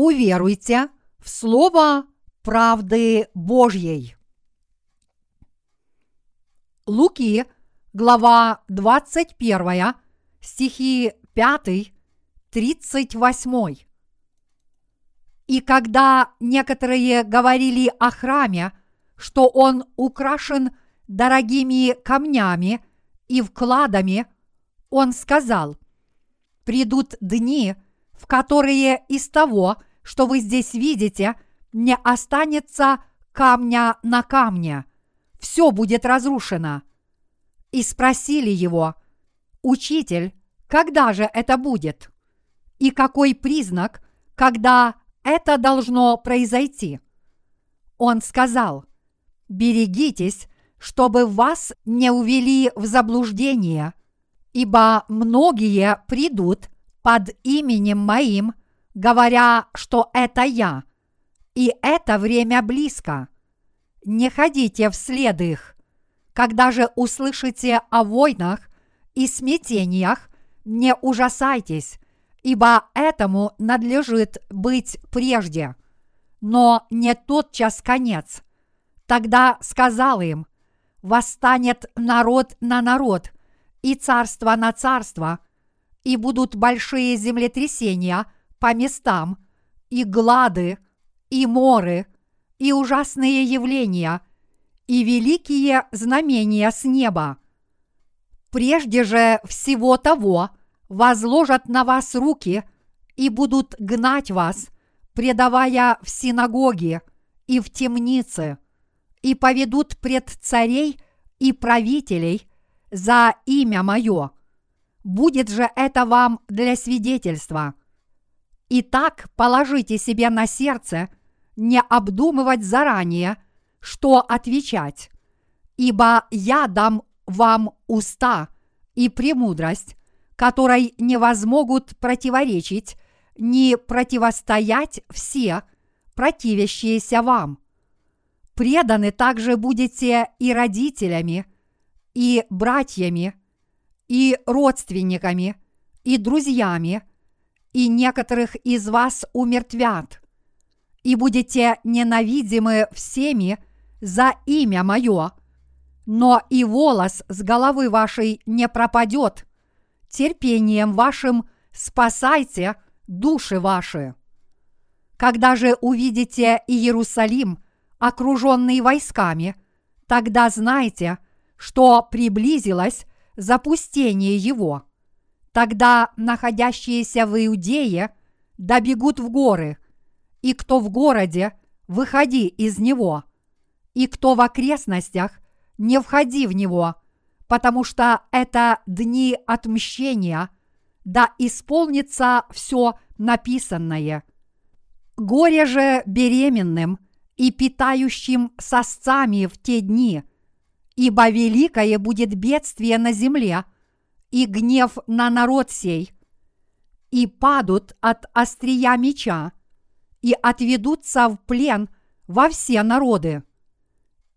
уверуйте в Слово правды Божьей. Луки, глава 21, стихи 5, 38. И когда некоторые говорили о храме, что он украшен дорогими камнями и вкладами, он сказал, придут дни, в которые из того, что вы здесь видите, не останется камня на камне. Все будет разрушено. И спросили его, Учитель, когда же это будет? И какой признак, когда это должно произойти? Он сказал, берегитесь, чтобы вас не увели в заблуждение, ибо многие придут под именем моим, говоря, что это я, и это время близко. Не ходите вслед их. Когда же услышите о войнах и смятениях, не ужасайтесь, ибо этому надлежит быть прежде. Но не тот час конец. Тогда сказал им, восстанет народ на народ и царство на царство, и будут большие землетрясения по местам, и глады, и моры, и ужасные явления, и великие знамения с неба. Прежде же всего того возложат на вас руки и будут гнать вас, предавая в синагоги и в темницы, и поведут пред царей и правителей за имя мое. Будет же это вам для свидетельства. Итак, положите себе на сердце не обдумывать заранее, что отвечать, ибо я дам вам уста и премудрость, которой не возмогут противоречить ни противостоять все, противящиеся вам. Преданы также будете и родителями, и братьями, и родственниками, и друзьями, и некоторых из вас умертвят, и будете ненавидимы всеми за имя Мое, но и волос с головы вашей не пропадет. Терпением вашим спасайте души ваши. Когда же увидите Иерусалим, окруженный войсками, тогда знайте, что приблизилось запустение его. Тогда находящиеся в Иудее добегут в горы, и кто в городе, выходи из него, и кто в окрестностях, не входи в него, потому что это дни отмщения, да исполнится все написанное. Горе же беременным и питающим сосцами в те дни, ибо великое будет бедствие на земле и гнев на народ сей, и падут от острия меча, и отведутся в плен во все народы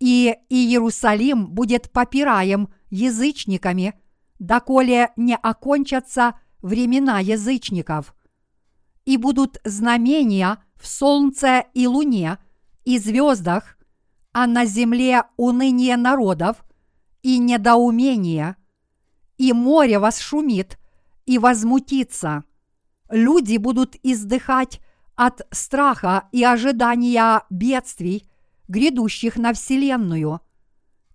и Иерусалим будет попираем язычниками, доколе не окончатся времена язычников. И будут знамения в солнце и луне, и звездах, а на земле уныние народов и недоумение, и море восшумит и возмутится. Люди будут издыхать от страха и ожидания бедствий – грядущих на Вселенную,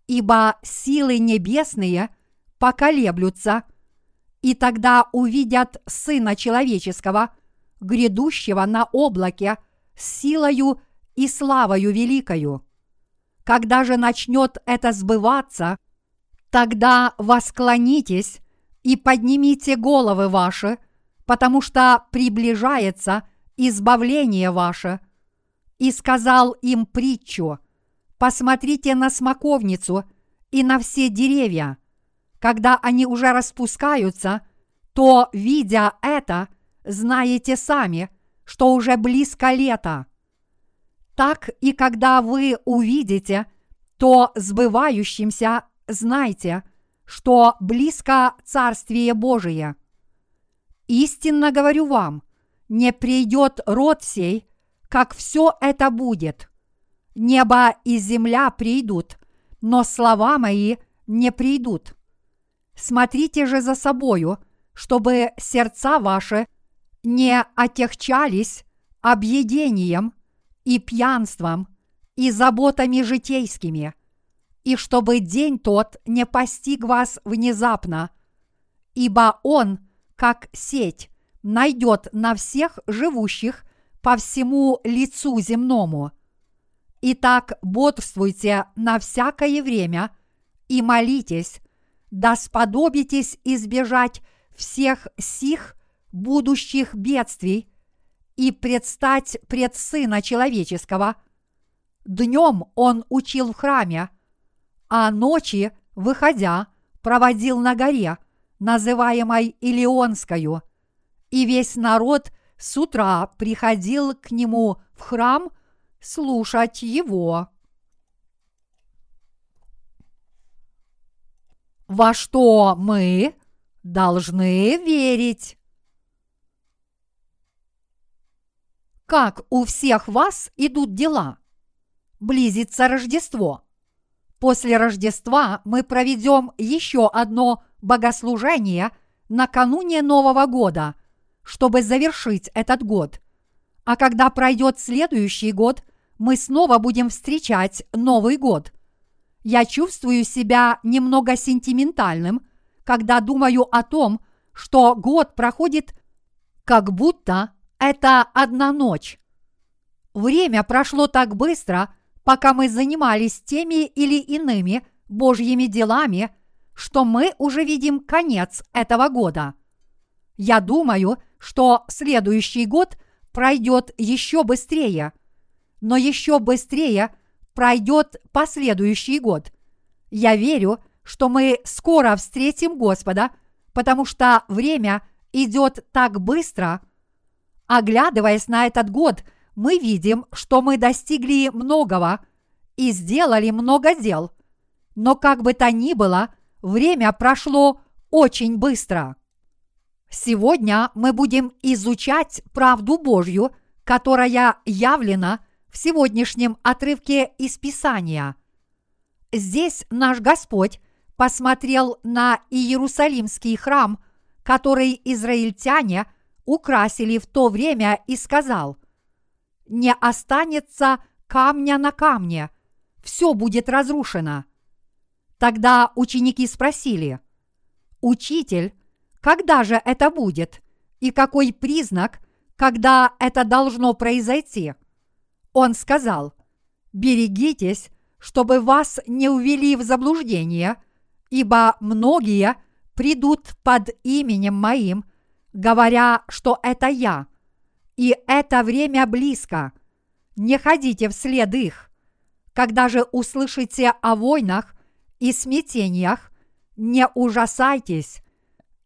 ибо силы небесные поколеблются, и тогда увидят Сына Человеческого, грядущего на облаке, с силою и славою великою. Когда же начнет это сбываться, тогда восклонитесь и поднимите головы ваши, потому что приближается избавление ваше – и сказал им притчу «Посмотрите на смоковницу и на все деревья. Когда они уже распускаются, то, видя это, знаете сами, что уже близко лето. Так и когда вы увидите, то сбывающимся знайте, что близко Царствие Божие. Истинно говорю вам, не придет род сей, как все это будет. Небо и земля придут, но слова мои не придут. Смотрите же за собою, чтобы сердца ваши не отягчались объедением и пьянством и заботами житейскими, и чтобы день тот не постиг вас внезапно, ибо он, как сеть, найдет на всех живущих по всему лицу земному. Итак, бодрствуйте на всякое время и молитесь, да сподобитесь избежать всех сих будущих бедствий и предстать пред Сына Человеческого. Днем он учил в храме, а ночи, выходя, проводил на горе, называемой Илионскою, и весь народ с утра приходил к нему в храм слушать его. Во что мы должны верить? Как у всех вас идут дела? Близится Рождество. После Рождества мы проведем еще одно богослужение накануне Нового года, чтобы завершить этот год. А когда пройдет следующий год, мы снова будем встречать Новый год. Я чувствую себя немного сентиментальным, когда думаю о том, что год проходит как будто это одна ночь. Время прошло так быстро, пока мы занимались теми или иными Божьими делами, что мы уже видим конец этого года. Я думаю, что следующий год пройдет еще быстрее, но еще быстрее пройдет последующий год. Я верю, что мы скоро встретим Господа, потому что время идет так быстро – Оглядываясь на этот год, мы видим, что мы достигли многого и сделали много дел. Но как бы то ни было, время прошло очень быстро. Сегодня мы будем изучать правду Божью, которая явлена в сегодняшнем отрывке из Писания. Здесь наш Господь посмотрел на Иерусалимский храм, который израильтяне – украсили в то время и сказал, «Не останется камня на камне, все будет разрушено». Тогда ученики спросили, «Учитель, когда же это будет? И какой признак, когда это должно произойти?» Он сказал, «Берегитесь, чтобы вас не увели в заблуждение, ибо многие придут под именем моим – говоря, что это я, и это время близко. Не ходите вслед их. Когда же услышите о войнах и смятениях, не ужасайтесь,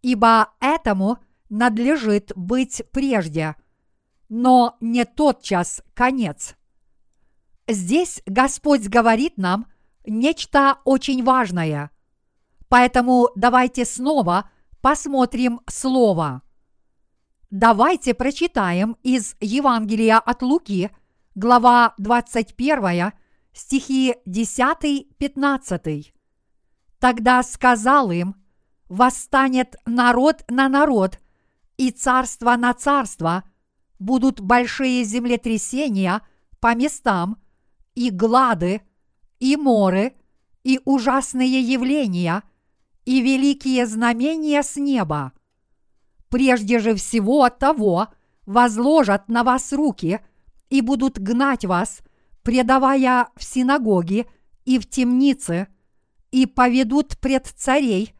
ибо этому надлежит быть прежде, но не тот час конец. Здесь Господь говорит нам нечто очень важное. Поэтому давайте снова посмотрим Слово. Давайте прочитаем из Евангелия от Луки, глава 21, стихи 10-15. Тогда сказал им, восстанет народ на народ, и царство на царство, будут большие землетрясения по местам, и глады, и моры, и ужасные явления, и великие знамения с неба – прежде же всего от того возложат на вас руки и будут гнать вас, предавая в синагоги и в темницы, и поведут пред царей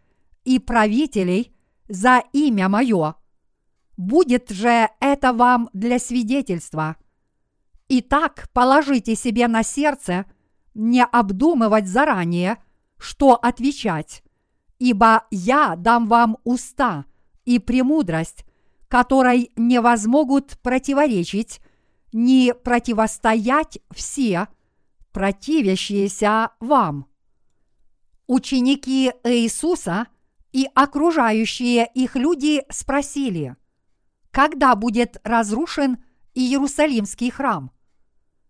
и правителей за имя мое. Будет же это вам для свидетельства. Итак, положите себе на сердце не обдумывать заранее, что отвечать, ибо я дам вам уста – и премудрость, которой не возмогут противоречить, не противостоять все, противящиеся вам. Ученики Иисуса и окружающие их люди спросили, когда будет разрушен Иерусалимский храм.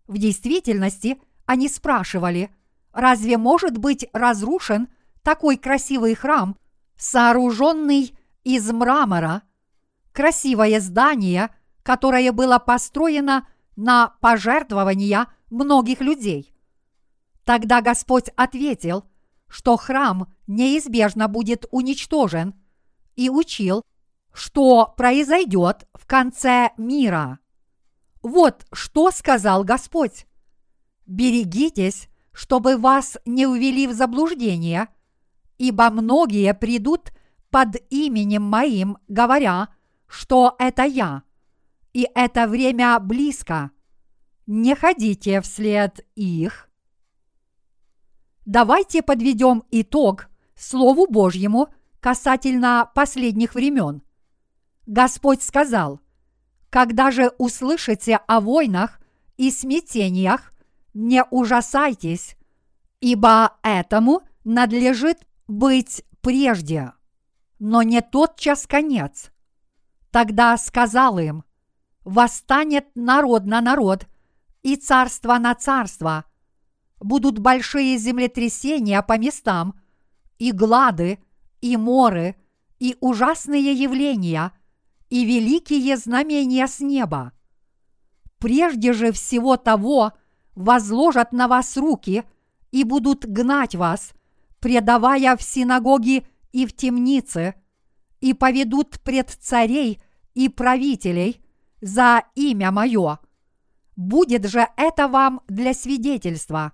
В действительности они спрашивали, разве может быть разрушен такой красивый храм, сооруженный из мрамора, красивое здание, которое было построено на пожертвования многих людей. Тогда Господь ответил, что храм неизбежно будет уничтожен, и учил, что произойдет в конце мира. Вот что сказал Господь. Берегитесь, чтобы вас не увели в заблуждение, ибо многие придут под именем моим, говоря, что это я, и это время близко. Не ходите вслед их. Давайте подведем итог Слову Божьему касательно последних времен. Господь сказал, когда же услышите о войнах и смятениях, не ужасайтесь, ибо этому надлежит быть прежде, но не тот час конец. Тогда сказал им, восстанет народ на народ и царство на царство, будут большие землетрясения по местам, и глады, и моры, и ужасные явления, и великие знамения с неба. Прежде же всего того возложат на вас руки и будут гнать вас, предавая в синагоги и в темницы, и поведут пред царей и правителей за имя мое. Будет же это вам для свидетельства.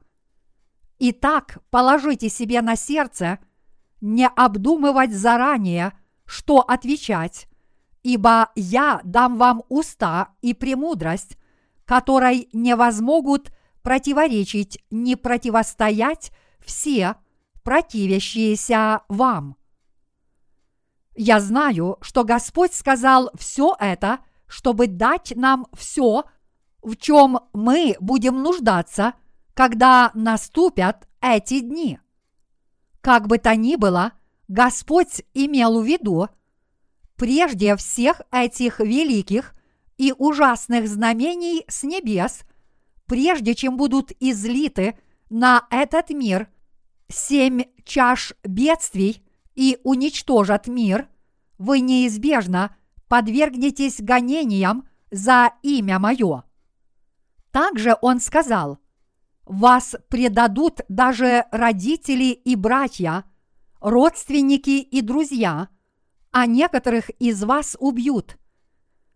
Итак, положите себе на сердце не обдумывать заранее, что отвечать, ибо я дам вам уста и премудрость, которой не возмогут противоречить ни противостоять все противящиеся вам. Я знаю, что Господь сказал все это, чтобы дать нам все, в чем мы будем нуждаться, когда наступят эти дни. Как бы то ни было, Господь имел в виду, прежде всех этих великих и ужасных знамений с небес, прежде чем будут излиты на этот мир семь чаш бедствий и уничтожат мир, вы неизбежно подвергнетесь гонениям за имя мое. Также он сказал, вас предадут даже родители и братья, родственники и друзья, а некоторых из вас убьют.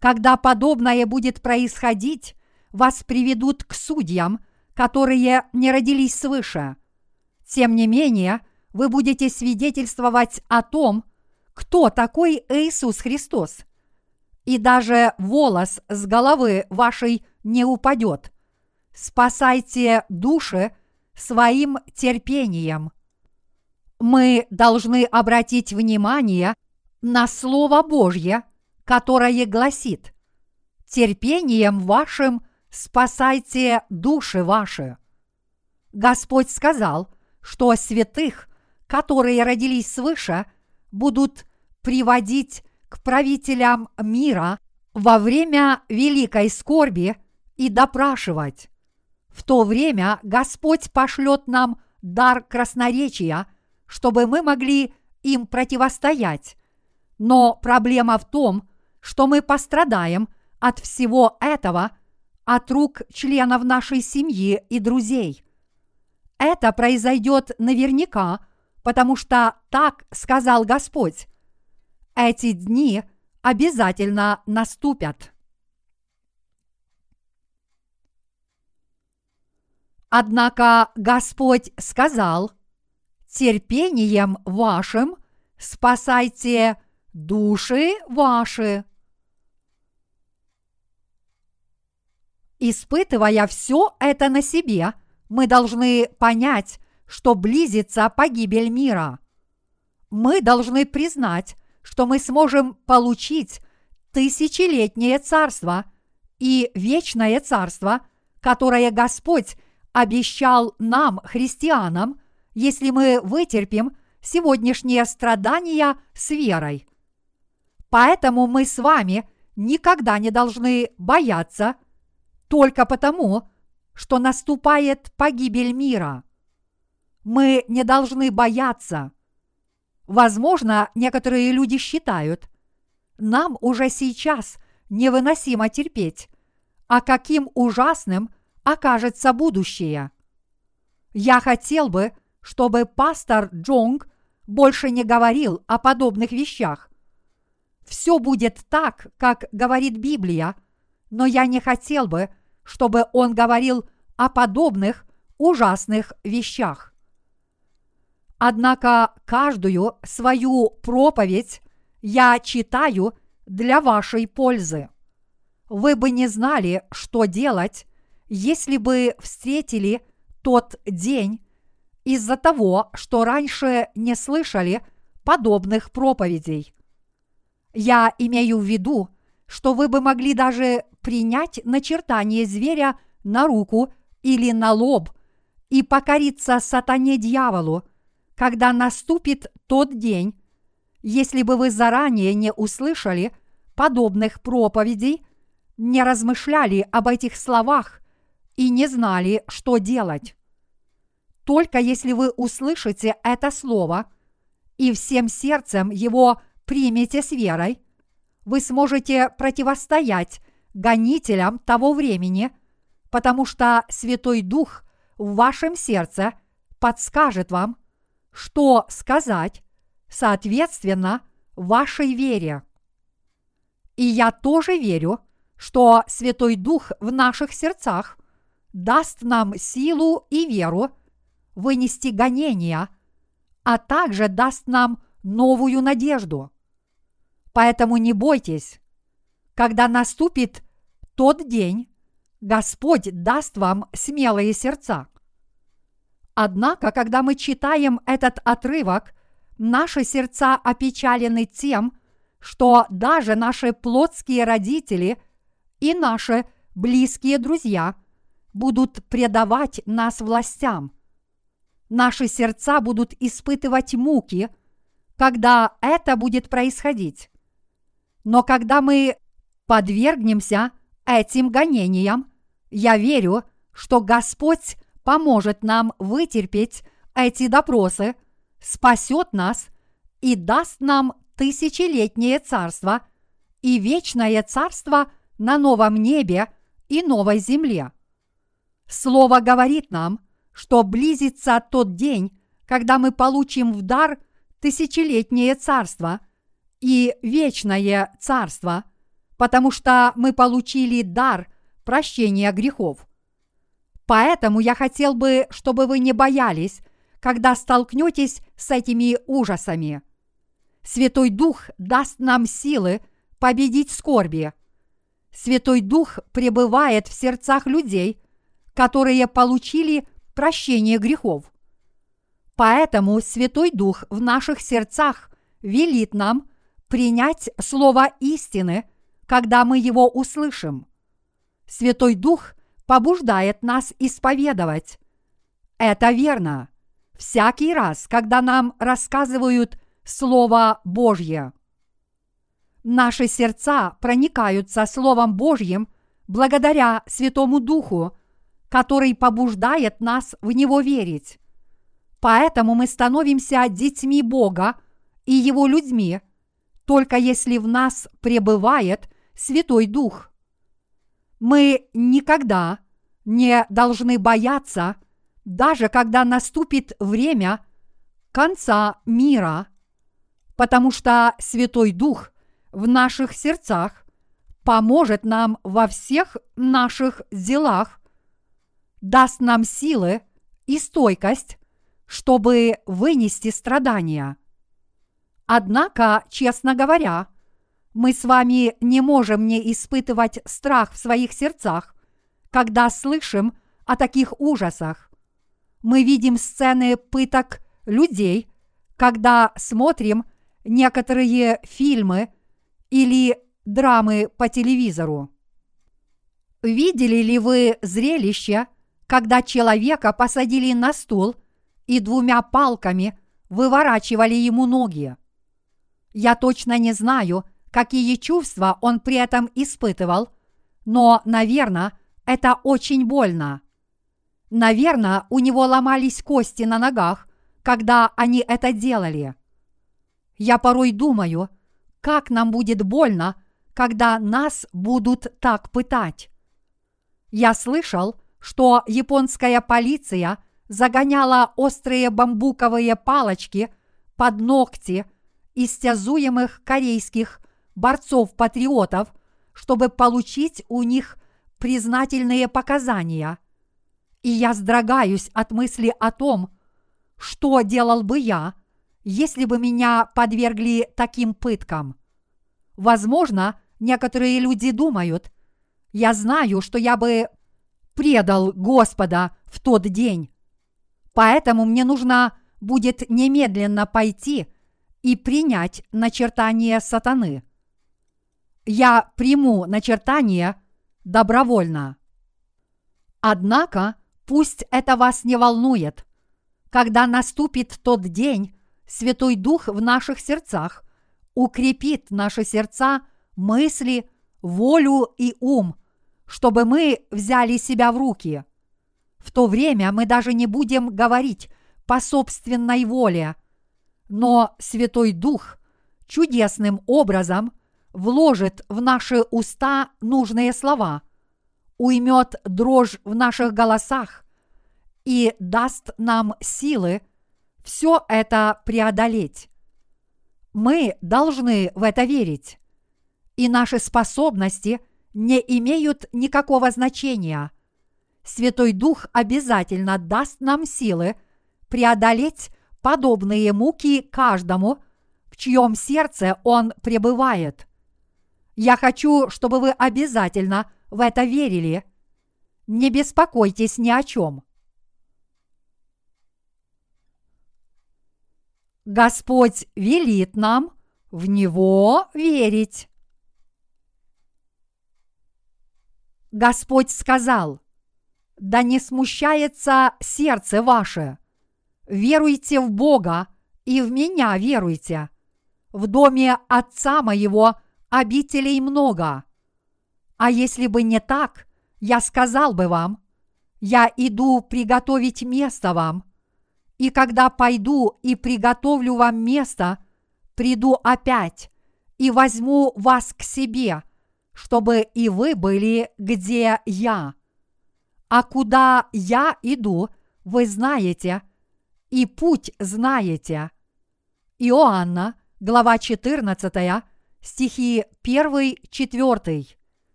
Когда подобное будет происходить, вас приведут к судьям, которые не родились свыше. Тем не менее, вы будете свидетельствовать о том, кто такой Иисус Христос. И даже волос с головы вашей не упадет. Спасайте души своим терпением. Мы должны обратить внимание на Слово Божье, которое гласит «Терпением вашим спасайте души ваши». Господь сказал, что святых, которые родились свыше, будут приводить к правителям мира во время великой скорби и допрашивать. В то время Господь пошлет нам дар красноречия, чтобы мы могли им противостоять. Но проблема в том, что мы пострадаем от всего этого – от рук членов нашей семьи и друзей. Это произойдет наверняка, потому что так сказал Господь. Эти дни обязательно наступят. Однако Господь сказал, терпением вашим спасайте души ваши. Испытывая все это на себе, мы должны понять, что близится погибель мира. Мы должны признать, что мы сможем получить тысячелетнее царство и вечное царство, которое Господь обещал нам, христианам, если мы вытерпим сегодняшние страдания с верой. Поэтому мы с вами никогда не должны бояться только потому, что наступает погибель мира. Мы не должны бояться. Возможно, некоторые люди считают, нам уже сейчас невыносимо терпеть, а каким ужасным окажется будущее. Я хотел бы, чтобы пастор Джонг больше не говорил о подобных вещах. Все будет так, как говорит Библия, но я не хотел бы, чтобы он говорил о подобных ужасных вещах. Однако каждую свою проповедь я читаю для вашей пользы. Вы бы не знали, что делать, если бы встретили тот день из-за того, что раньше не слышали подобных проповедей. Я имею в виду, что вы бы могли даже принять начертание зверя на руку или на лоб и покориться сатане-дьяволу, когда наступит тот день, если бы вы заранее не услышали подобных проповедей, не размышляли об этих словах и не знали, что делать. Только если вы услышите это слово и всем сердцем его примете с верой, вы сможете противостоять гонителям того времени, потому что Святой Дух в вашем сердце подскажет вам, что сказать соответственно вашей вере. И я тоже верю, что Святой Дух в наших сердцах даст нам силу и веру – вынести гонения, а также даст нам новую надежду. Поэтому не бойтесь. Когда наступит тот день, Господь даст вам смелые сердца. Однако, когда мы читаем этот отрывок, наши сердца опечалены тем, что даже наши плотские родители и наши близкие друзья будут предавать нас властям – наши сердца будут испытывать муки, когда это будет происходить. Но когда мы подвергнемся этим гонениям, я верю, что Господь поможет нам вытерпеть эти допросы, спасет нас и даст нам тысячелетнее царство и вечное царство на новом небе и новой земле. Слово говорит нам, что близится тот день, когда мы получим в дар тысячелетнее царство и вечное царство, потому что мы получили дар прощения грехов. Поэтому я хотел бы, чтобы вы не боялись, когда столкнетесь с этими ужасами. Святой Дух даст нам силы победить скорби. Святой Дух пребывает в сердцах людей, которые получили прощение грехов. Поэтому Святой Дух в наших сердцах велит нам принять слово истины, когда мы его услышим. Святой Дух побуждает нас исповедовать. Это верно. Всякий раз, когда нам рассказывают Слово Божье. Наши сердца проникаются Словом Божьим благодаря Святому Духу, который побуждает нас в Него верить. Поэтому мы становимся детьми Бога и Его людьми, только если в нас пребывает Святой Дух. Мы никогда не должны бояться, даже когда наступит время конца мира, потому что Святой Дух в наших сердцах поможет нам во всех наших делах даст нам силы и стойкость, чтобы вынести страдания. Однако, честно говоря, мы с вами не можем не испытывать страх в своих сердцах, когда слышим о таких ужасах. Мы видим сцены пыток людей, когда смотрим некоторые фильмы или драмы по телевизору. Видели ли вы зрелище, когда человека посадили на стул и двумя палками выворачивали ему ноги. Я точно не знаю, какие чувства он при этом испытывал, но, наверное, это очень больно. Наверное, у него ломались кости на ногах, когда они это делали. Я порой думаю, как нам будет больно, когда нас будут так пытать. Я слышал, что японская полиция загоняла острые бамбуковые палочки под ногти истязуемых корейских борцов-патриотов, чтобы получить у них признательные показания. И я сдрогаюсь от мысли о том, что делал бы я, если бы меня подвергли таким пыткам. Возможно, некоторые люди думают, я знаю, что я бы предал Господа в тот день. Поэтому мне нужно будет немедленно пойти и принять начертание сатаны. Я приму начертание добровольно. Однако пусть это вас не волнует. Когда наступит тот день, Святой Дух в наших сердцах укрепит наши сердца, мысли, волю и ум, чтобы мы взяли себя в руки. В то время мы даже не будем говорить по собственной воле, но Святой Дух чудесным образом вложит в наши уста нужные слова, уймет дрожь в наших голосах и даст нам силы все это преодолеть. Мы должны в это верить. И наши способности не имеют никакого значения. Святой Дух обязательно даст нам силы преодолеть подобные муки каждому, в чьем сердце Он пребывает. Я хочу, чтобы вы обязательно в это верили. Не беспокойтесь ни о чем. Господь велит нам в Него верить. Господь сказал, да не смущается сердце ваше. Веруйте в Бога и в меня веруйте. В доме Отца моего обителей много. А если бы не так, я сказал бы вам, я иду приготовить место вам – и когда пойду и приготовлю вам место, приду опять и возьму вас к себе, чтобы и вы были, где я. А куда я иду, вы знаете, и путь знаете. Иоанна, глава 14, стихи 1-4.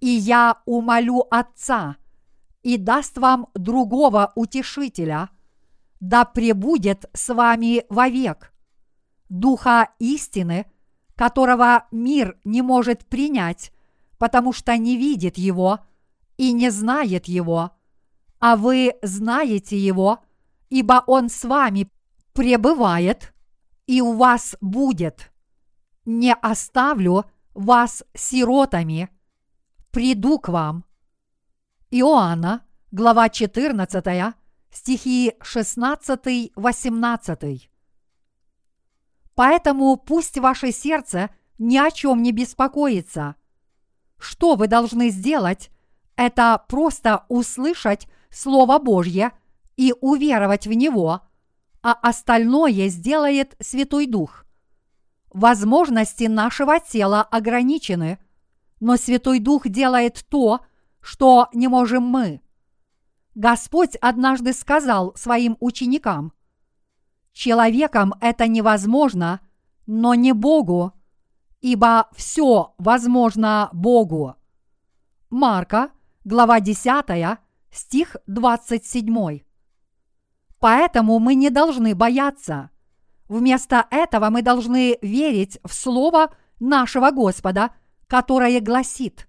«И я умолю Отца, и даст вам другого утешителя – да пребудет с вами вовек. Духа истины, которого мир не может принять, потому что не видит его и не знает его, а вы знаете его, ибо он с вами пребывает и у вас будет. Не оставлю вас сиротами, приду к вам. Иоанна, глава 14, стихи 16-18. Поэтому пусть ваше сердце ни о чем не беспокоится. Что вы должны сделать, это просто услышать Слово Божье и уверовать в него, а остальное сделает Святой Дух. Возможности нашего тела ограничены, но Святой Дух делает то, что не можем мы – Господь однажды сказал своим ученикам, «Человеком это невозможно, но не Богу, ибо все возможно Богу». Марка, глава 10, стих 27. Поэтому мы не должны бояться. Вместо этого мы должны верить в Слово нашего Господа, которое гласит,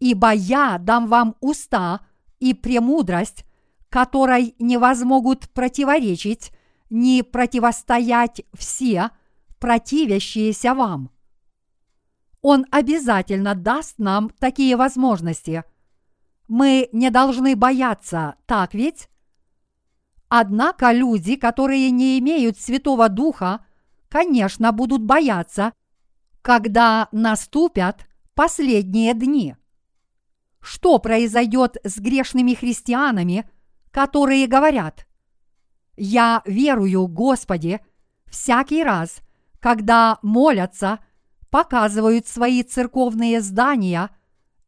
«Ибо я дам вам уста, и премудрость, которой не возмогут противоречить ни противостоять все, противящиеся вам. Он обязательно даст нам такие возможности. Мы не должны бояться, так ведь? Однако люди, которые не имеют Святого Духа, конечно, будут бояться, когда наступят последние дни. Что произойдет с грешными христианами, которые говорят «Я верую, Господи», всякий раз, когда молятся, показывают свои церковные здания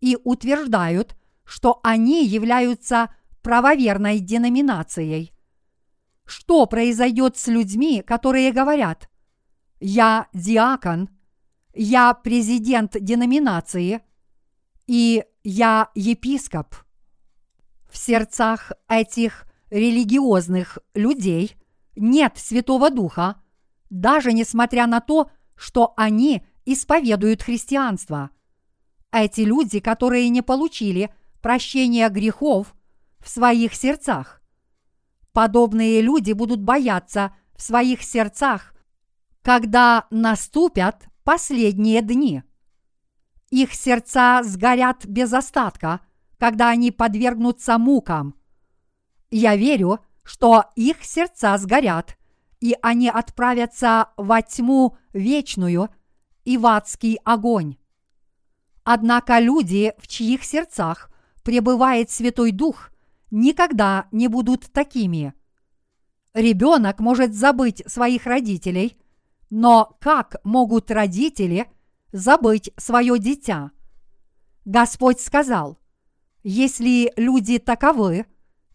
и утверждают, что они являются правоверной деноминацией. Что произойдет с людьми, которые говорят «Я диакон», «Я президент деноминации» и «Я епископ»? В сердцах этих религиозных людей нет Святого Духа, даже несмотря на то, что они исповедуют христианство. Эти люди, которые не получили прощения грехов в своих сердцах. Подобные люди будут бояться в своих сердцах, когда наступят последние дни. Их сердца сгорят без остатка, когда они подвергнутся мукам. Я верю, что их сердца сгорят, и они отправятся во тьму вечную и в адский огонь. Однако люди, в чьих сердцах пребывает Святой Дух, никогда не будут такими. Ребенок может забыть своих родителей, но как могут родители забыть свое дитя? Господь сказал, если люди таковы,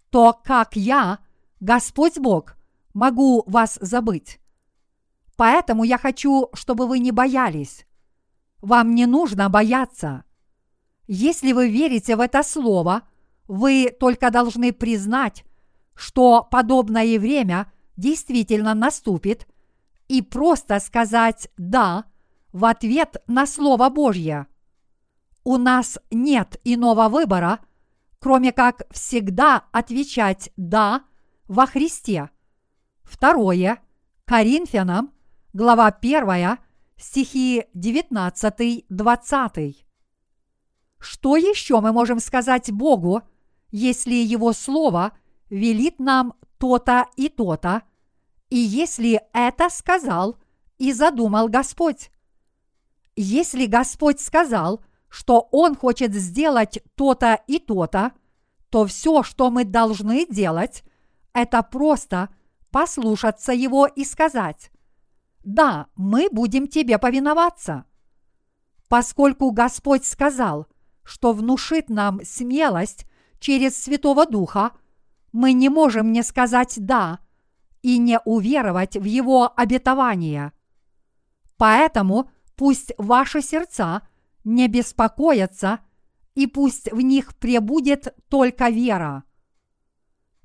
то как я, Господь Бог, могу вас забыть? Поэтому я хочу, чтобы вы не боялись. Вам не нужно бояться. Если вы верите в это слово, вы только должны признать, что подобное время действительно наступит, и просто сказать «да» в ответ на Слово Божье. У нас нет иного выбора, кроме как всегда отвечать «да» во Христе. Второе. Коринфянам, глава 1, стихи 19-20. Что еще мы можем сказать Богу, если Его Слово велит нам то-то и то-то, и если это сказал и задумал Господь? Если Господь сказал, что Он хочет сделать то-то и то-то, то все, что мы должны делать, это просто послушаться Его и сказать, «Да, мы будем Тебе повиноваться». Поскольку Господь сказал – что внушит нам смелость через Святого Духа, мы не можем не сказать «да» и не уверовать в Его обетование. Поэтому пусть ваши сердца не беспокоятся, и пусть в них пребудет только вера.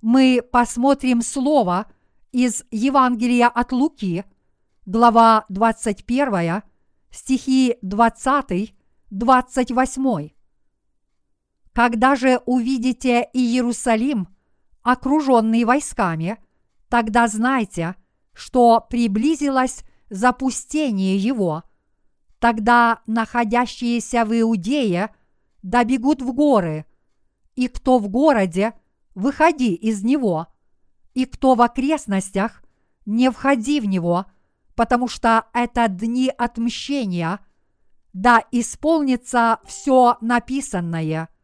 Мы посмотрим слово из Евангелия от Луки, глава 21, стихи 20, 28. Когда же увидите Иерусалим, окруженный войсками, тогда знайте, что приблизилось запустение его. Тогда находящиеся в Иудее добегут в горы, и кто в городе, выходи из него, и кто в окрестностях, не входи в него, потому что это дни отмщения, да исполнится все написанное –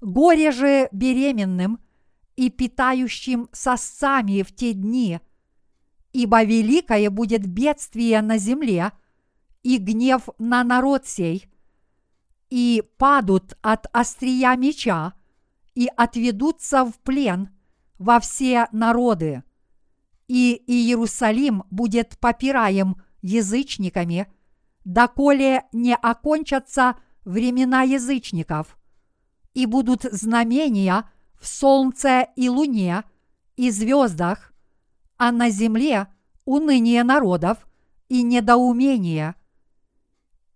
Горе же беременным и питающим сосцами в те дни, ибо великое будет бедствие на земле и гнев на народ сей, и падут от острия меча и отведутся в плен во все народы. И Иерусалим будет попираем язычниками, доколе не окончатся времена язычников – и будут знамения в солнце и луне и звездах, а на земле уныние народов и недоумение.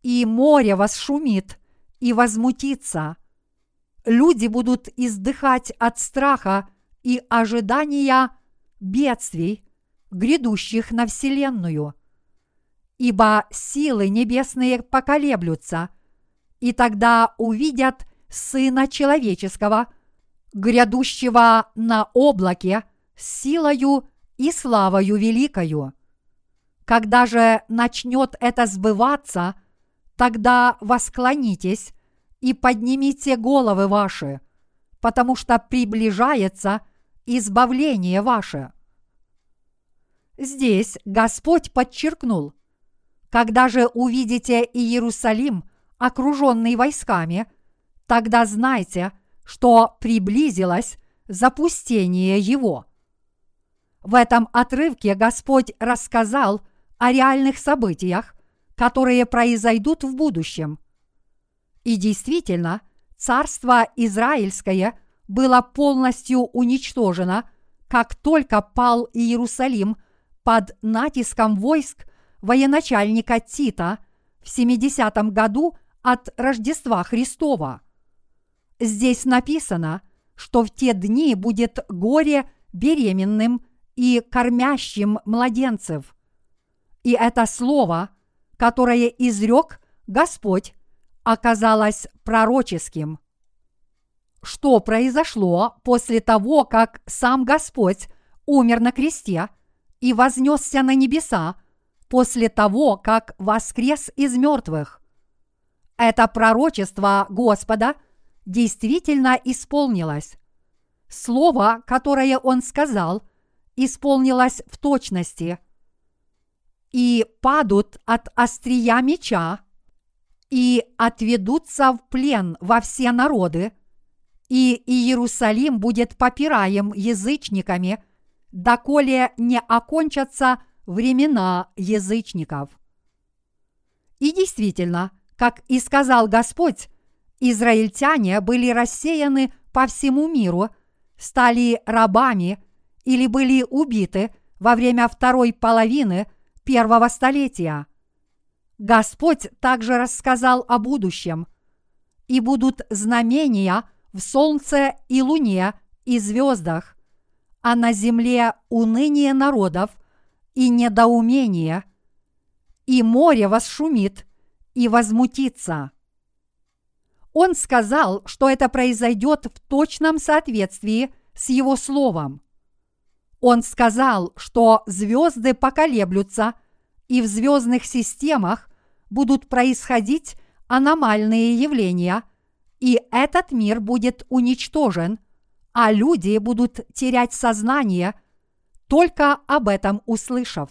И море восшумит и возмутится. Люди будут издыхать от страха и ожидания бедствий, грядущих на Вселенную. Ибо силы небесные поколеблются, и тогда увидят – Сына Человеческого, грядущего на облаке силою и славою великою. Когда же начнет это сбываться, тогда восклонитесь и поднимите головы ваши, потому что приближается избавление ваше. Здесь Господь подчеркнул, когда же увидите Иерусалим, окруженный войсками, тогда знайте, что приблизилось запустение его. В этом отрывке Господь рассказал о реальных событиях, которые произойдут в будущем. И действительно, царство Израильское было полностью уничтожено, как только пал Иерусалим под натиском войск военачальника Тита в 70 году от Рождества Христова. Здесь написано, что в те дни будет горе беременным и кормящим младенцев. И это слово, которое изрек Господь, оказалось пророческим. Что произошло после того, как сам Господь умер на кресте и вознесся на небеса после того, как воскрес из мертвых? Это пророчество Господа действительно исполнилось. Слово, которое он сказал, исполнилось в точности. И падут от острия меча, и отведутся в плен во все народы, и Иерусалим будет попираем язычниками, доколе не окончатся времена язычников. И действительно, как и сказал Господь, израильтяне были рассеяны по всему миру, стали рабами или были убиты во время второй половины первого столетия. Господь также рассказал о будущем. И будут знамения в солнце и луне и звездах, а на земле уныние народов и недоумение, и море восшумит и возмутится. Он сказал, что это произойдет в точном соответствии с его словом. Он сказал, что звезды поколеблются, и в звездных системах будут происходить аномальные явления, и этот мир будет уничтожен, а люди будут терять сознание, только об этом услышав.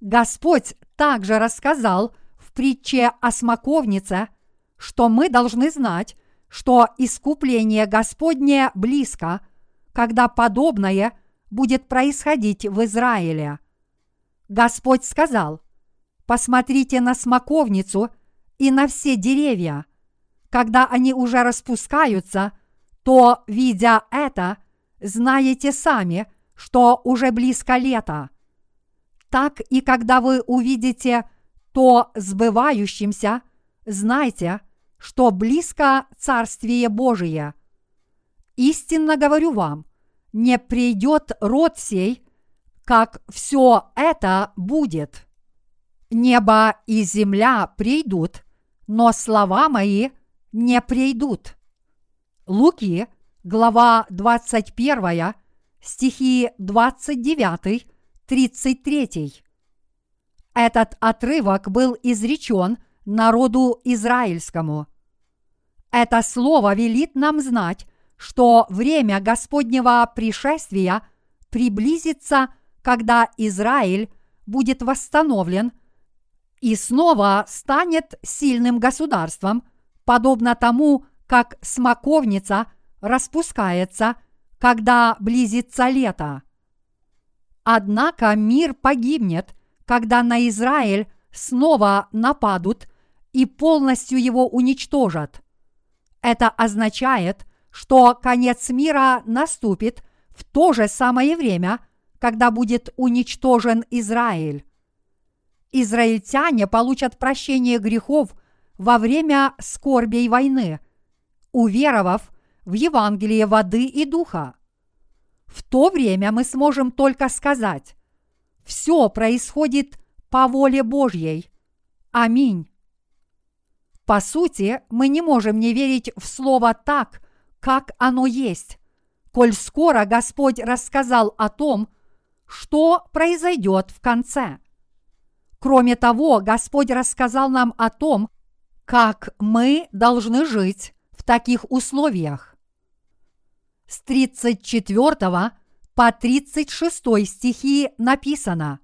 Господь также рассказал в притче о смоковнице – что мы должны знать, что искупление Господне близко, когда подобное будет происходить в Израиле. Господь сказал, посмотрите на смоковницу и на все деревья. Когда они уже распускаются, то, видя это, знаете сами, что уже близко лето. Так и когда вы увидите то сбывающимся, знайте, что близко Царствие Божие. Истинно говорю вам, не придет род сей, как все это будет. Небо и земля придут, но слова мои не придут. Луки, глава 21, стихи 29-33. Этот отрывок был изречен народу израильскому. Это слово велит нам знать, что время Господнего пришествия приблизится, когда Израиль будет восстановлен и снова станет сильным государством, подобно тому, как смоковница распускается, когда близится лето. Однако мир погибнет, когда на Израиль снова нападут и полностью его уничтожат. Это означает, что конец мира наступит в то же самое время, когда будет уничтожен Израиль. Израильтяне получат прощение грехов во время скорби войны, уверовав в Евангелие воды и духа. В то время мы сможем только сказать, все происходит по воле Божьей. Аминь. По сути, мы не можем не верить в Слово так, как оно есть, коль скоро Господь рассказал о том, что произойдет в конце. Кроме того, Господь рассказал нам о том, как мы должны жить в таких условиях. С 34 по 36 стихи написано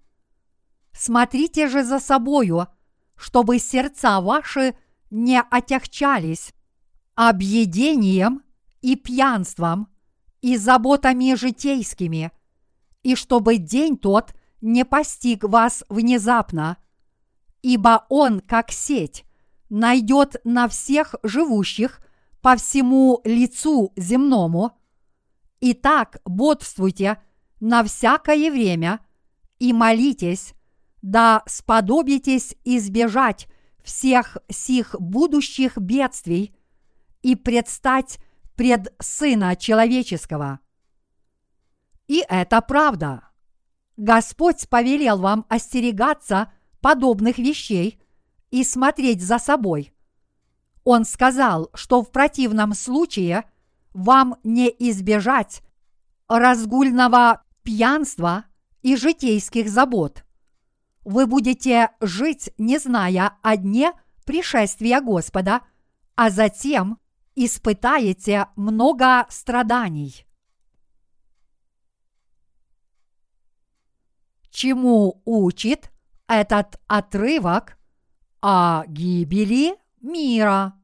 «Смотрите же за собою, чтобы сердца ваши не отягчались объедением и пьянством и заботами житейскими, и чтобы день тот не постиг вас внезапно, ибо он, как сеть, найдет на всех живущих по всему лицу земному. Итак, бодствуйте на всякое время и молитесь, да сподобитесь избежать всех сих будущих бедствий и предстать пред Сына Человеческого. И это правда. Господь повелел вам остерегаться подобных вещей и смотреть за собой. Он сказал, что в противном случае вам не избежать разгульного пьянства и житейских забот. Вы будете жить, не зная о дне пришествия Господа, а затем испытаете много страданий. Чему учит этот отрывок о гибели мира?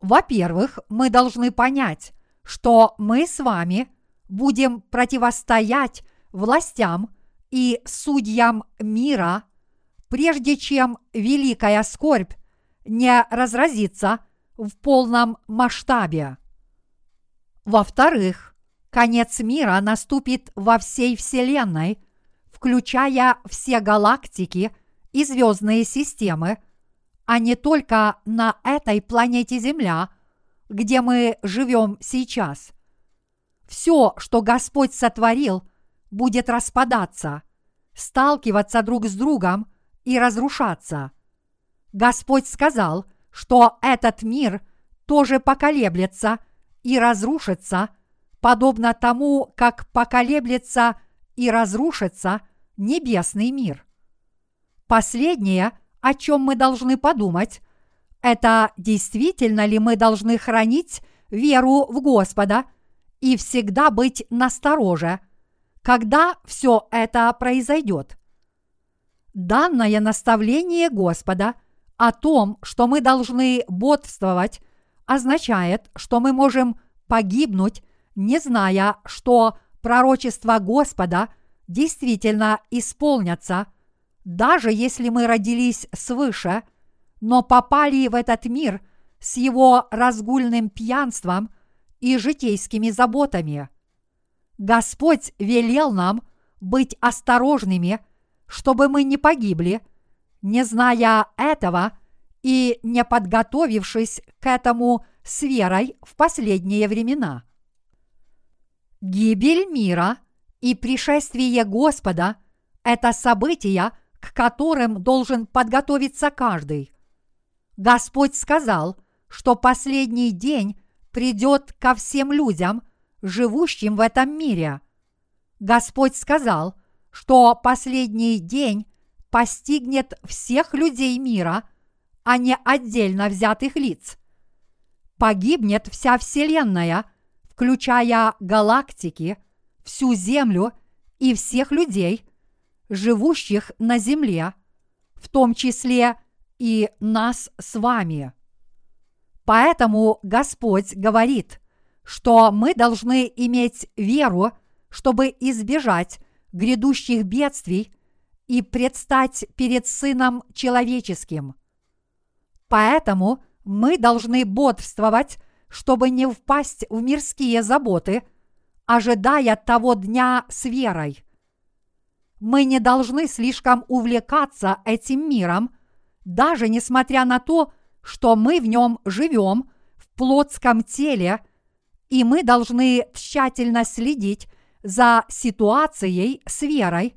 Во-первых, мы должны понять, что мы с вами будем противостоять властям и судьям мира, прежде чем великая скорбь не разразится в полном масштабе. Во-вторых, конец мира наступит во всей Вселенной, включая все галактики и звездные системы, а не только на этой планете Земля, где мы живем сейчас. Все, что Господь сотворил, будет распадаться, сталкиваться друг с другом и разрушаться. Господь сказал, что этот мир тоже поколеблется и разрушится – подобно тому, как поколеблется и разрушится небесный мир. Последнее, о чем мы должны подумать, это действительно ли мы должны хранить веру в Господа и всегда быть настороже, когда все это произойдет. Данное наставление Господа о том, что мы должны бодствовать, означает, что мы можем погибнуть не зная, что пророчества Господа действительно исполнятся, даже если мы родились свыше, но попали в этот мир с его разгульным пьянством и житейскими заботами. Господь велел нам быть осторожными, чтобы мы не погибли, не зная этого и не подготовившись к этому с верой в последние времена. Гибель мира и пришествие Господа – это события, к которым должен подготовиться каждый. Господь сказал, что последний день придет ко всем людям, живущим в этом мире. Господь сказал, что последний день постигнет всех людей мира, а не отдельно взятых лиц. Погибнет вся Вселенная – включая галактики, всю Землю и всех людей, живущих на Земле, в том числе и нас с вами. Поэтому Господь говорит, что мы должны иметь веру, чтобы избежать грядущих бедствий и предстать перед Сыном Человеческим. Поэтому мы должны бодрствовать чтобы не впасть в мирские заботы, ожидая того дня с верой. Мы не должны слишком увлекаться этим миром, даже несмотря на то, что мы в нем живем в плотском теле, и мы должны тщательно следить за ситуацией с верой,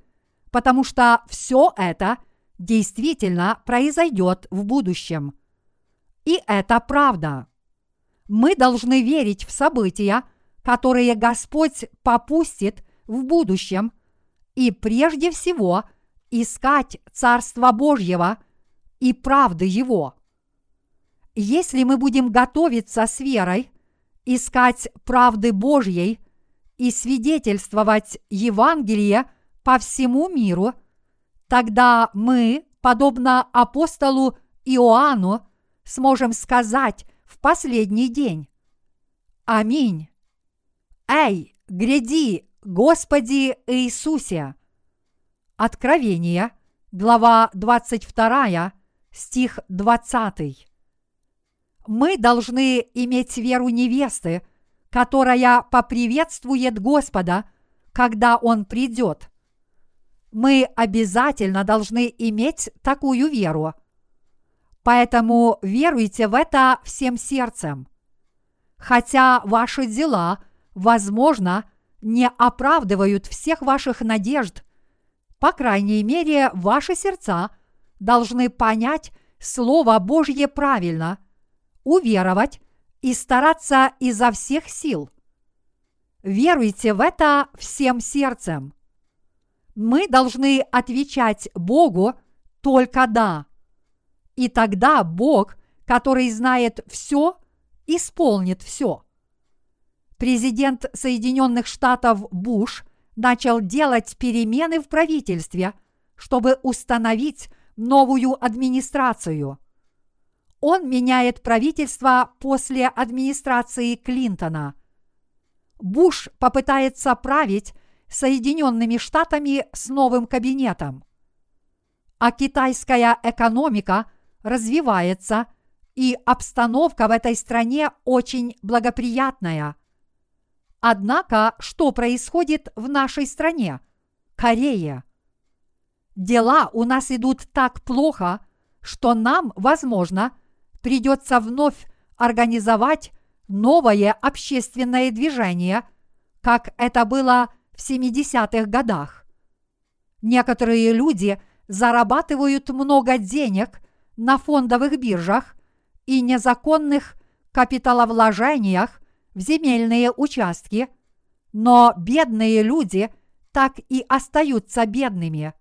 потому что все это действительно произойдет в будущем. И это правда мы должны верить в события, которые Господь попустит в будущем, и прежде всего искать Царства Божьего и правды Его. Если мы будем готовиться с верой, искать правды Божьей и свидетельствовать Евангелие по всему миру, тогда мы, подобно апостолу Иоанну, сможем сказать в последний день. Аминь. Эй, гряди, Господи Иисусе! Откровение, глава 22, стих 20. Мы должны иметь веру невесты, которая поприветствует Господа, когда Он придет. Мы обязательно должны иметь такую веру. Поэтому веруйте в это всем сердцем. Хотя ваши дела, возможно, не оправдывают всех ваших надежд, по крайней мере, ваши сердца должны понять Слово Божье правильно, уверовать и стараться изо всех сил. Веруйте в это всем сердцем. Мы должны отвечать Богу только «да». И тогда Бог, который знает все, исполнит все президент Соединенных Штатов Буш начал делать перемены в правительстве, чтобы установить новую администрацию. Он меняет правительство после администрации Клинтона. Буш попытается править Соединенными Штатами с новым кабинетом. А китайская экономика развивается, и обстановка в этой стране очень благоприятная – Однако, что происходит в нашей стране? Корея. Дела у нас идут так плохо, что нам, возможно, придется вновь организовать новое общественное движение, как это было в 70-х годах. Некоторые люди зарабатывают много денег на фондовых биржах и незаконных капиталовложениях в земельные участки, но бедные люди так и остаются бедными.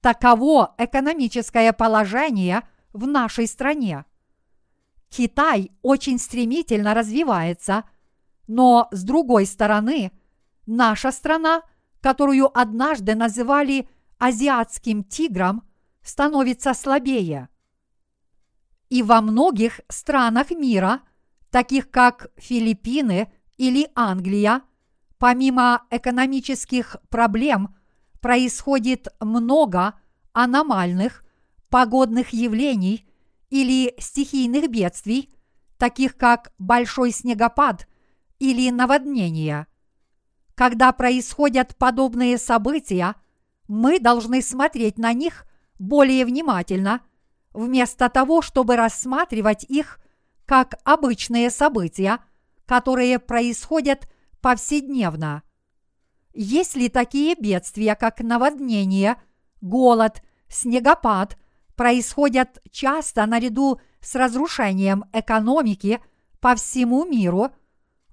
Таково экономическое положение в нашей стране. Китай очень стремительно развивается, но с другой стороны, наша страна, которую однажды называли азиатским тигром, становится слабее. И во многих странах мира – таких как Филиппины или Англия, помимо экономических проблем происходит много аномальных погодных явлений или стихийных бедствий, таких как большой снегопад или наводнение. Когда происходят подобные события, мы должны смотреть на них более внимательно, вместо того, чтобы рассматривать их как обычные события, которые происходят повседневно. Если такие бедствия, как наводнение, голод, снегопад, происходят часто наряду с разрушением экономики по всему миру,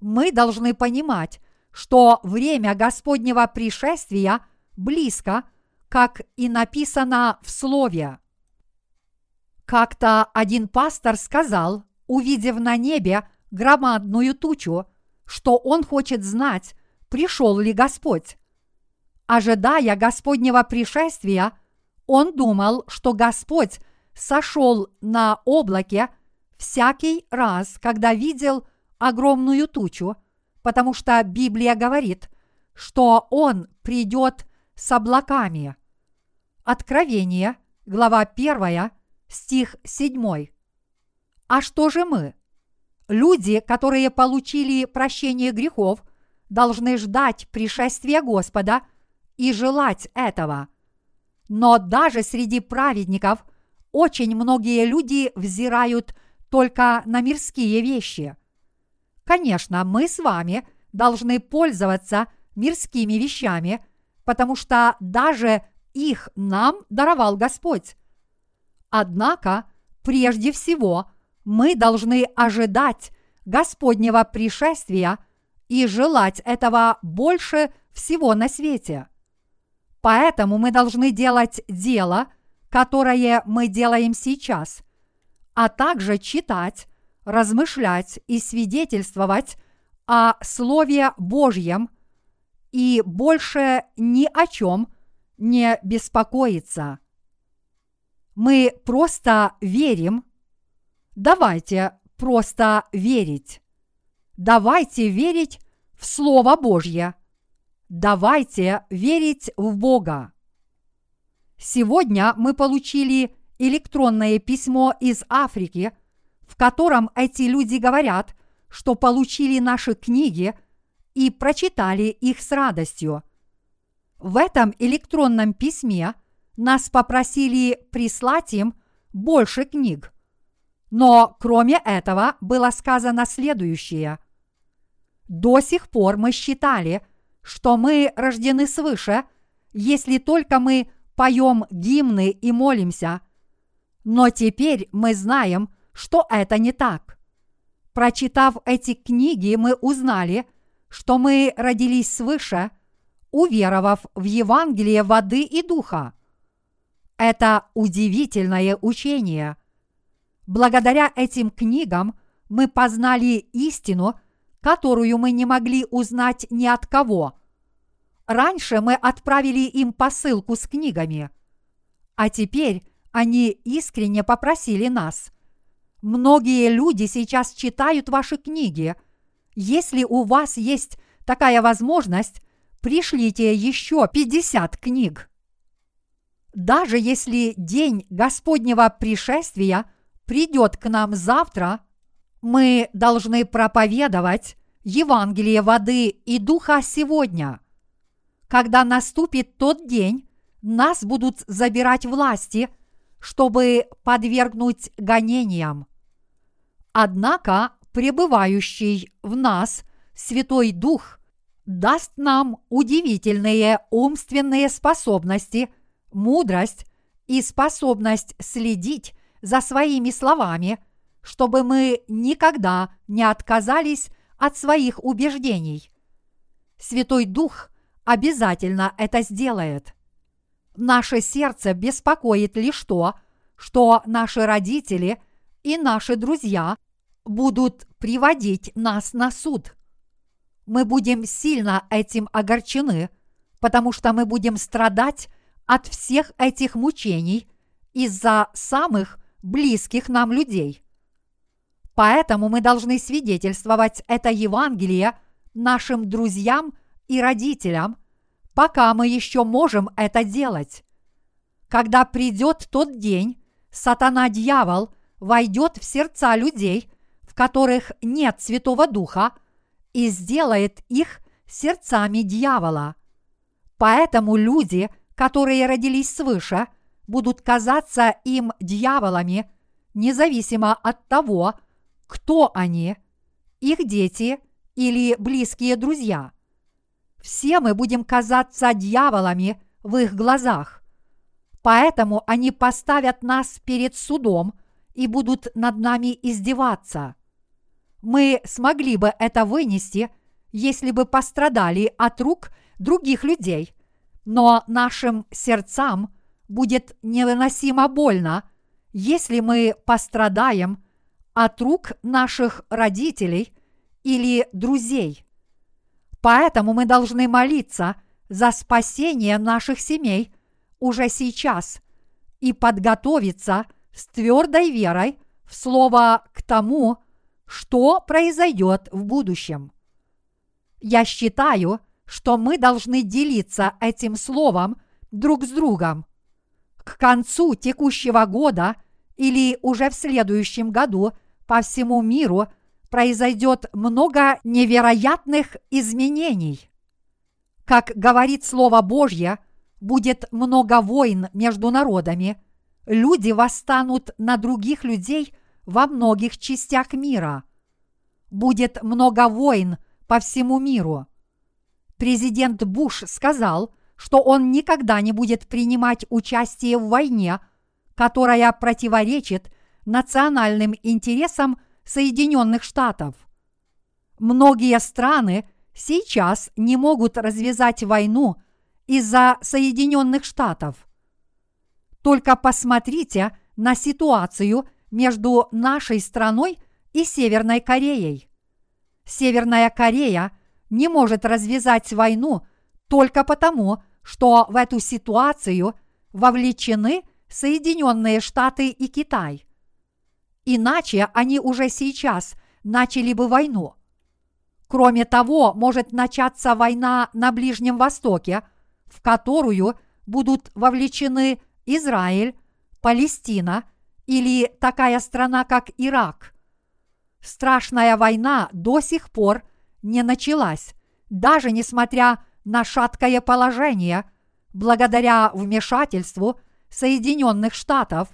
мы должны понимать, что время Господнего пришествия близко, как и написано в Слове. Как-то один пастор сказал, увидев на небе громадную тучу, что он хочет знать, пришел ли Господь. Ожидая Господнего пришествия, он думал, что Господь сошел на облаке всякий раз, когда видел огромную тучу, потому что Библия говорит, что Он придет с облаками. Откровение, глава 1, стих 7. А что же мы? Люди, которые получили прощение грехов, должны ждать пришествия Господа и желать этого. Но даже среди праведников очень многие люди взирают только на мирские вещи. Конечно, мы с вами должны пользоваться мирскими вещами, потому что даже их нам даровал Господь. Однако, прежде всего – мы должны ожидать Господнего пришествия и желать этого больше всего на свете. Поэтому мы должны делать дело, которое мы делаем сейчас, а также читать, размышлять и свидетельствовать о Слове Божьем и больше ни о чем не беспокоиться. Мы просто верим. Давайте просто верить. Давайте верить в Слово Божье. Давайте верить в Бога. Сегодня мы получили электронное письмо из Африки, в котором эти люди говорят, что получили наши книги и прочитали их с радостью. В этом электронном письме нас попросили прислать им больше книг. Но кроме этого было сказано следующее. До сих пор мы считали, что мы рождены свыше, если только мы поем гимны и молимся. Но теперь мы знаем, что это не так. Прочитав эти книги, мы узнали, что мы родились свыше, уверовав в Евангелие воды и духа. Это удивительное учение. Благодаря этим книгам мы познали истину, которую мы не могли узнать ни от кого. Раньше мы отправили им посылку с книгами, а теперь они искренне попросили нас. Многие люди сейчас читают ваши книги. Если у вас есть такая возможность, пришлите еще 50 книг. Даже если день Господнего пришествия придет к нам завтра, мы должны проповедовать Евангелие воды и духа сегодня. Когда наступит тот день, нас будут забирать власти, чтобы подвергнуть гонениям. Однако пребывающий в нас Святой Дух даст нам удивительные умственные способности – мудрость и способность следить за своими словами, чтобы мы никогда не отказались от своих убеждений. Святой Дух обязательно это сделает. Наше сердце беспокоит лишь то, что наши родители и наши друзья будут приводить нас на суд. Мы будем сильно этим огорчены, потому что мы будем страдать от всех этих мучений из-за самых близких нам людей. Поэтому мы должны свидетельствовать это Евангелие нашим друзьям и родителям, пока мы еще можем это делать. Когда придет тот день, сатана-дьявол войдет в сердца людей, в которых нет Святого Духа, и сделает их сердцами дьявола. Поэтому люди – которые родились свыше, будут казаться им дьяволами, независимо от того, кто они, их дети или близкие друзья. Все мы будем казаться дьяволами в их глазах. Поэтому они поставят нас перед судом и будут над нами издеваться. Мы смогли бы это вынести, если бы пострадали от рук других людей – но нашим сердцам будет невыносимо больно, если мы пострадаем от рук наших родителей или друзей. Поэтому мы должны молиться за спасение наших семей уже сейчас и подготовиться с твердой верой в слово к тому, что произойдет в будущем. Я считаю, что мы должны делиться этим словом друг с другом. К концу текущего года или уже в следующем году по всему миру произойдет много невероятных изменений. Как говорит Слово Божье, будет много войн между народами, люди восстанут на других людей во многих частях мира. Будет много войн по всему миру – президент Буш сказал, что он никогда не будет принимать участие в войне, которая противоречит национальным интересам Соединенных Штатов. Многие страны сейчас не могут развязать войну из-за Соединенных Штатов. Только посмотрите на ситуацию между нашей страной и Северной Кореей. Северная Корея не может развязать войну только потому, что в эту ситуацию вовлечены Соединенные Штаты и Китай. Иначе они уже сейчас начали бы войну. Кроме того, может начаться война на Ближнем Востоке, в которую будут вовлечены Израиль, Палестина или такая страна, как Ирак. Страшная война до сих пор не началась, даже несмотря на шаткое положение, благодаря вмешательству Соединенных Штатов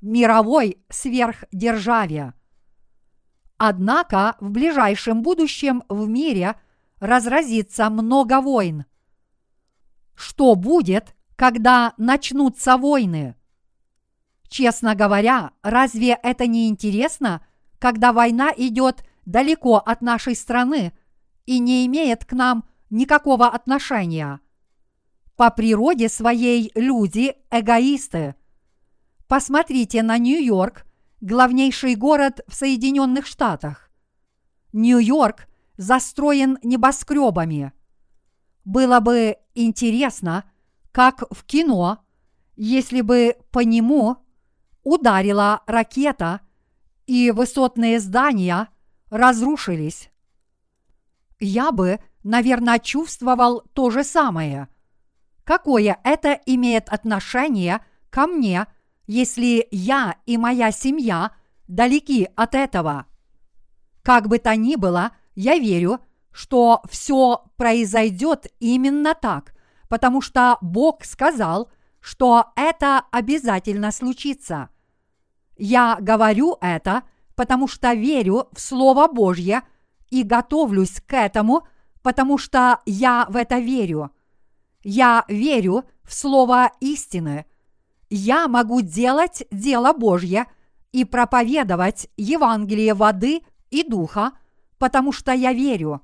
мировой сверхдержаве. Однако в ближайшем будущем в мире разразится много войн. Что будет, когда начнутся войны? Честно говоря, разве это не интересно, когда война идет далеко от нашей страны и не имеет к нам никакого отношения? По природе своей люди эгоисты. Посмотрите на Нью-Йорк, главнейший город в Соединенных Штатах. Нью-Йорк застроен небоскребами. Было бы интересно, как в кино, если бы по нему ударила ракета и высотные здания разрушились. Я бы, наверное, чувствовал то же самое. Какое это имеет отношение ко мне, если я и моя семья далеки от этого? Как бы то ни было, я верю, что все произойдет именно так, потому что Бог сказал, что это обязательно случится – я говорю это, потому что верю в Слово Божье и готовлюсь к этому, потому что я в это верю. Я верю в Слово истины. Я могу делать дело Божье и проповедовать Евангелие воды и духа, потому что я верю.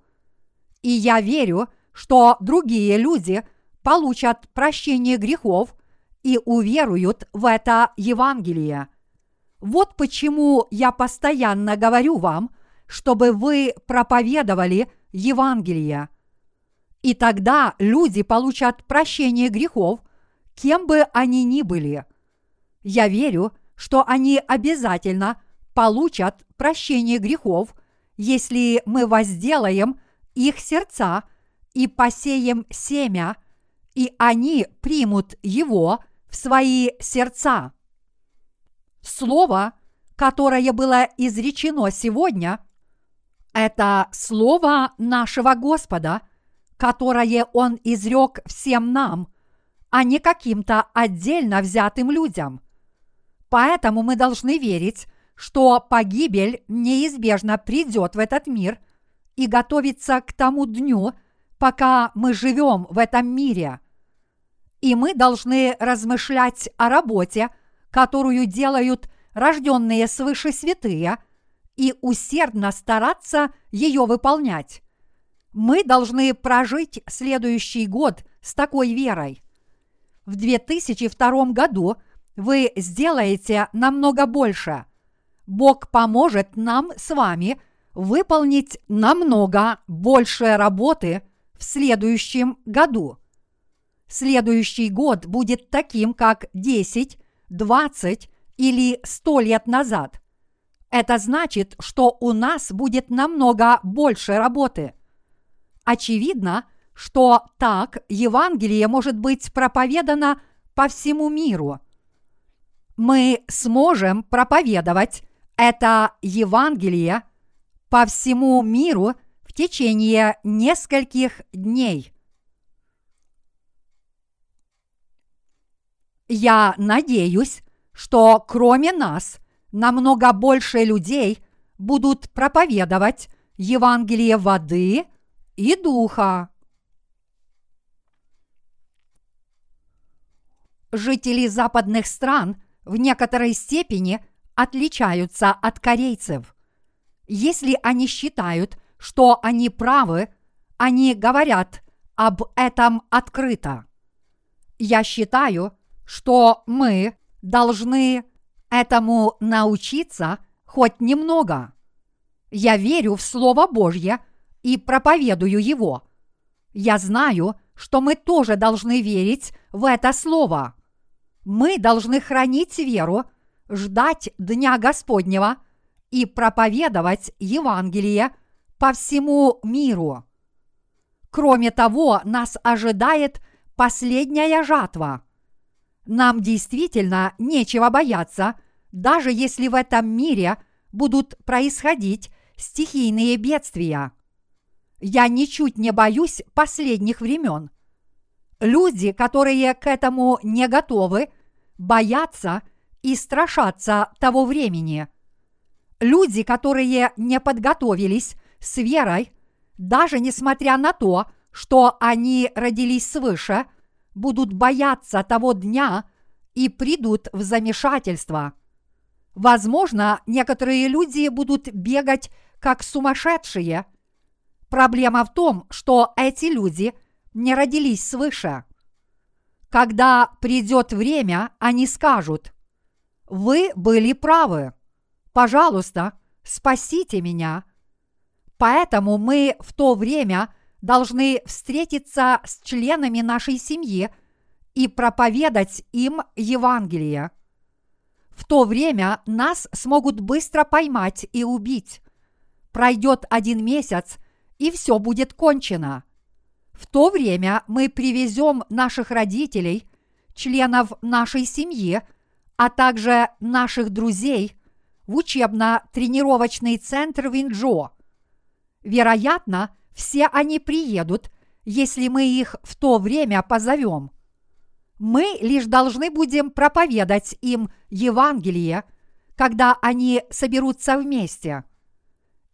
И я верю, что другие люди получат прощение грехов и уверуют в это Евангелие. Вот почему я постоянно говорю вам, чтобы вы проповедовали Евангелие. И тогда люди получат прощение грехов, кем бы они ни были. Я верю, что они обязательно получат прощение грехов, если мы возделаем их сердца и посеем семя, и они примут его в свои сердца. Слово, которое было изречено сегодня, это слово нашего Господа, которое Он изрек всем нам, а не каким-то отдельно взятым людям. Поэтому мы должны верить, что погибель неизбежно придет в этот мир и готовиться к тому дню, пока мы живем в этом мире. И мы должны размышлять о работе – которую делают рожденные свыше святые, и усердно стараться ее выполнять. Мы должны прожить следующий год с такой верой. В 2002 году вы сделаете намного больше. Бог поможет нам с вами выполнить намного больше работы в следующем году. Следующий год будет таким, как 10 20 или 100 лет назад. Это значит, что у нас будет намного больше работы. Очевидно, что так Евангелие может быть проповедано по всему миру. Мы сможем проповедовать это Евангелие по всему миру в течение нескольких дней. Я надеюсь, что кроме нас намного больше людей будут проповедовать Евангелие воды и духа. Жители западных стран в некоторой степени отличаются от корейцев. Если они считают, что они правы, они говорят об этом открыто. Я считаю, что мы должны этому научиться хоть немного. Я верю в Слово Божье и проповедую его. Я знаю, что мы тоже должны верить в это Слово. Мы должны хранить веру, ждать Дня Господнего и проповедовать Евангелие по всему миру. Кроме того, нас ожидает последняя жатва. Нам действительно нечего бояться, даже если в этом мире будут происходить стихийные бедствия. Я ничуть не боюсь последних времен. Люди, которые к этому не готовы, боятся и страшатся того времени. Люди, которые не подготовились с верой, даже несмотря на то, что они родились свыше, будут бояться того дня и придут в замешательство. Возможно, некоторые люди будут бегать как сумасшедшие. Проблема в том, что эти люди не родились свыше. Когда придет время, они скажут, «Вы были правы. Пожалуйста, спасите меня». Поэтому мы в то время должны встретиться с членами нашей семьи и проповедать им Евангелие. В то время нас смогут быстро поймать и убить. Пройдет один месяц, и все будет кончено. В то время мы привезем наших родителей, членов нашей семьи, а также наших друзей в учебно-тренировочный центр Винджо. Вероятно, все они приедут, если мы их в то время позовем. Мы лишь должны будем проповедать им Евангелие, когда они соберутся вместе.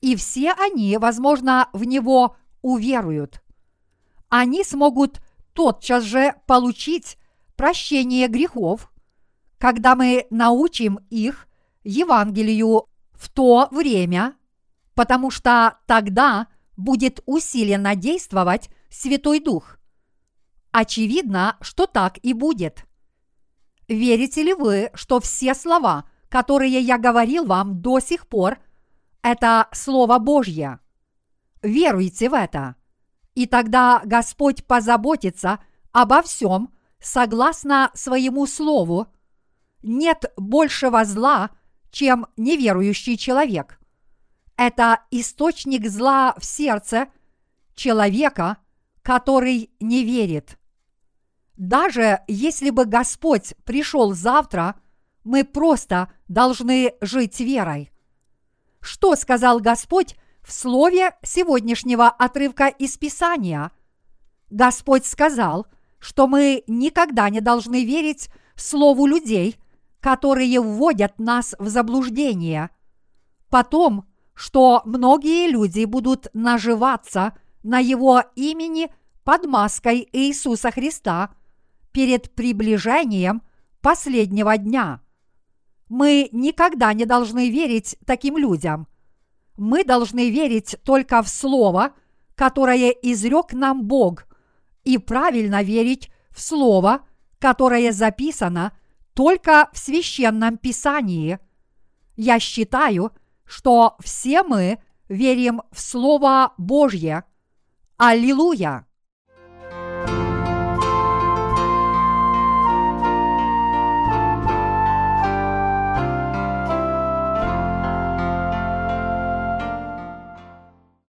И все они, возможно, в него уверуют. Они смогут тотчас же получить прощение грехов, когда мы научим их Евангелию в то время, потому что тогда будет усиленно действовать Святой Дух. Очевидно, что так и будет. Верите ли вы, что все слова, которые я говорил вам до сих пор, это Слово Божье? Веруйте в это. И тогда Господь позаботится обо всем согласно своему Слову. Нет большего зла, чем неверующий человек. Это источник зла в сердце человека – который не верит. Даже если бы Господь пришел завтра, мы просто должны жить верой. Что сказал Господь в слове сегодняшнего отрывка из Писания? Господь сказал, что мы никогда не должны верить слову людей, которые вводят нас в заблуждение. Потом, что многие люди будут наживаться на Его имени под маской Иисуса Христа перед приближением последнего дня. Мы никогда не должны верить таким людям. Мы должны верить только в Слово, которое изрек нам Бог, и правильно верить в Слово, которое записано только в священном Писании. Я считаю, что все мы верим в Слово Божье. Аллилуйя!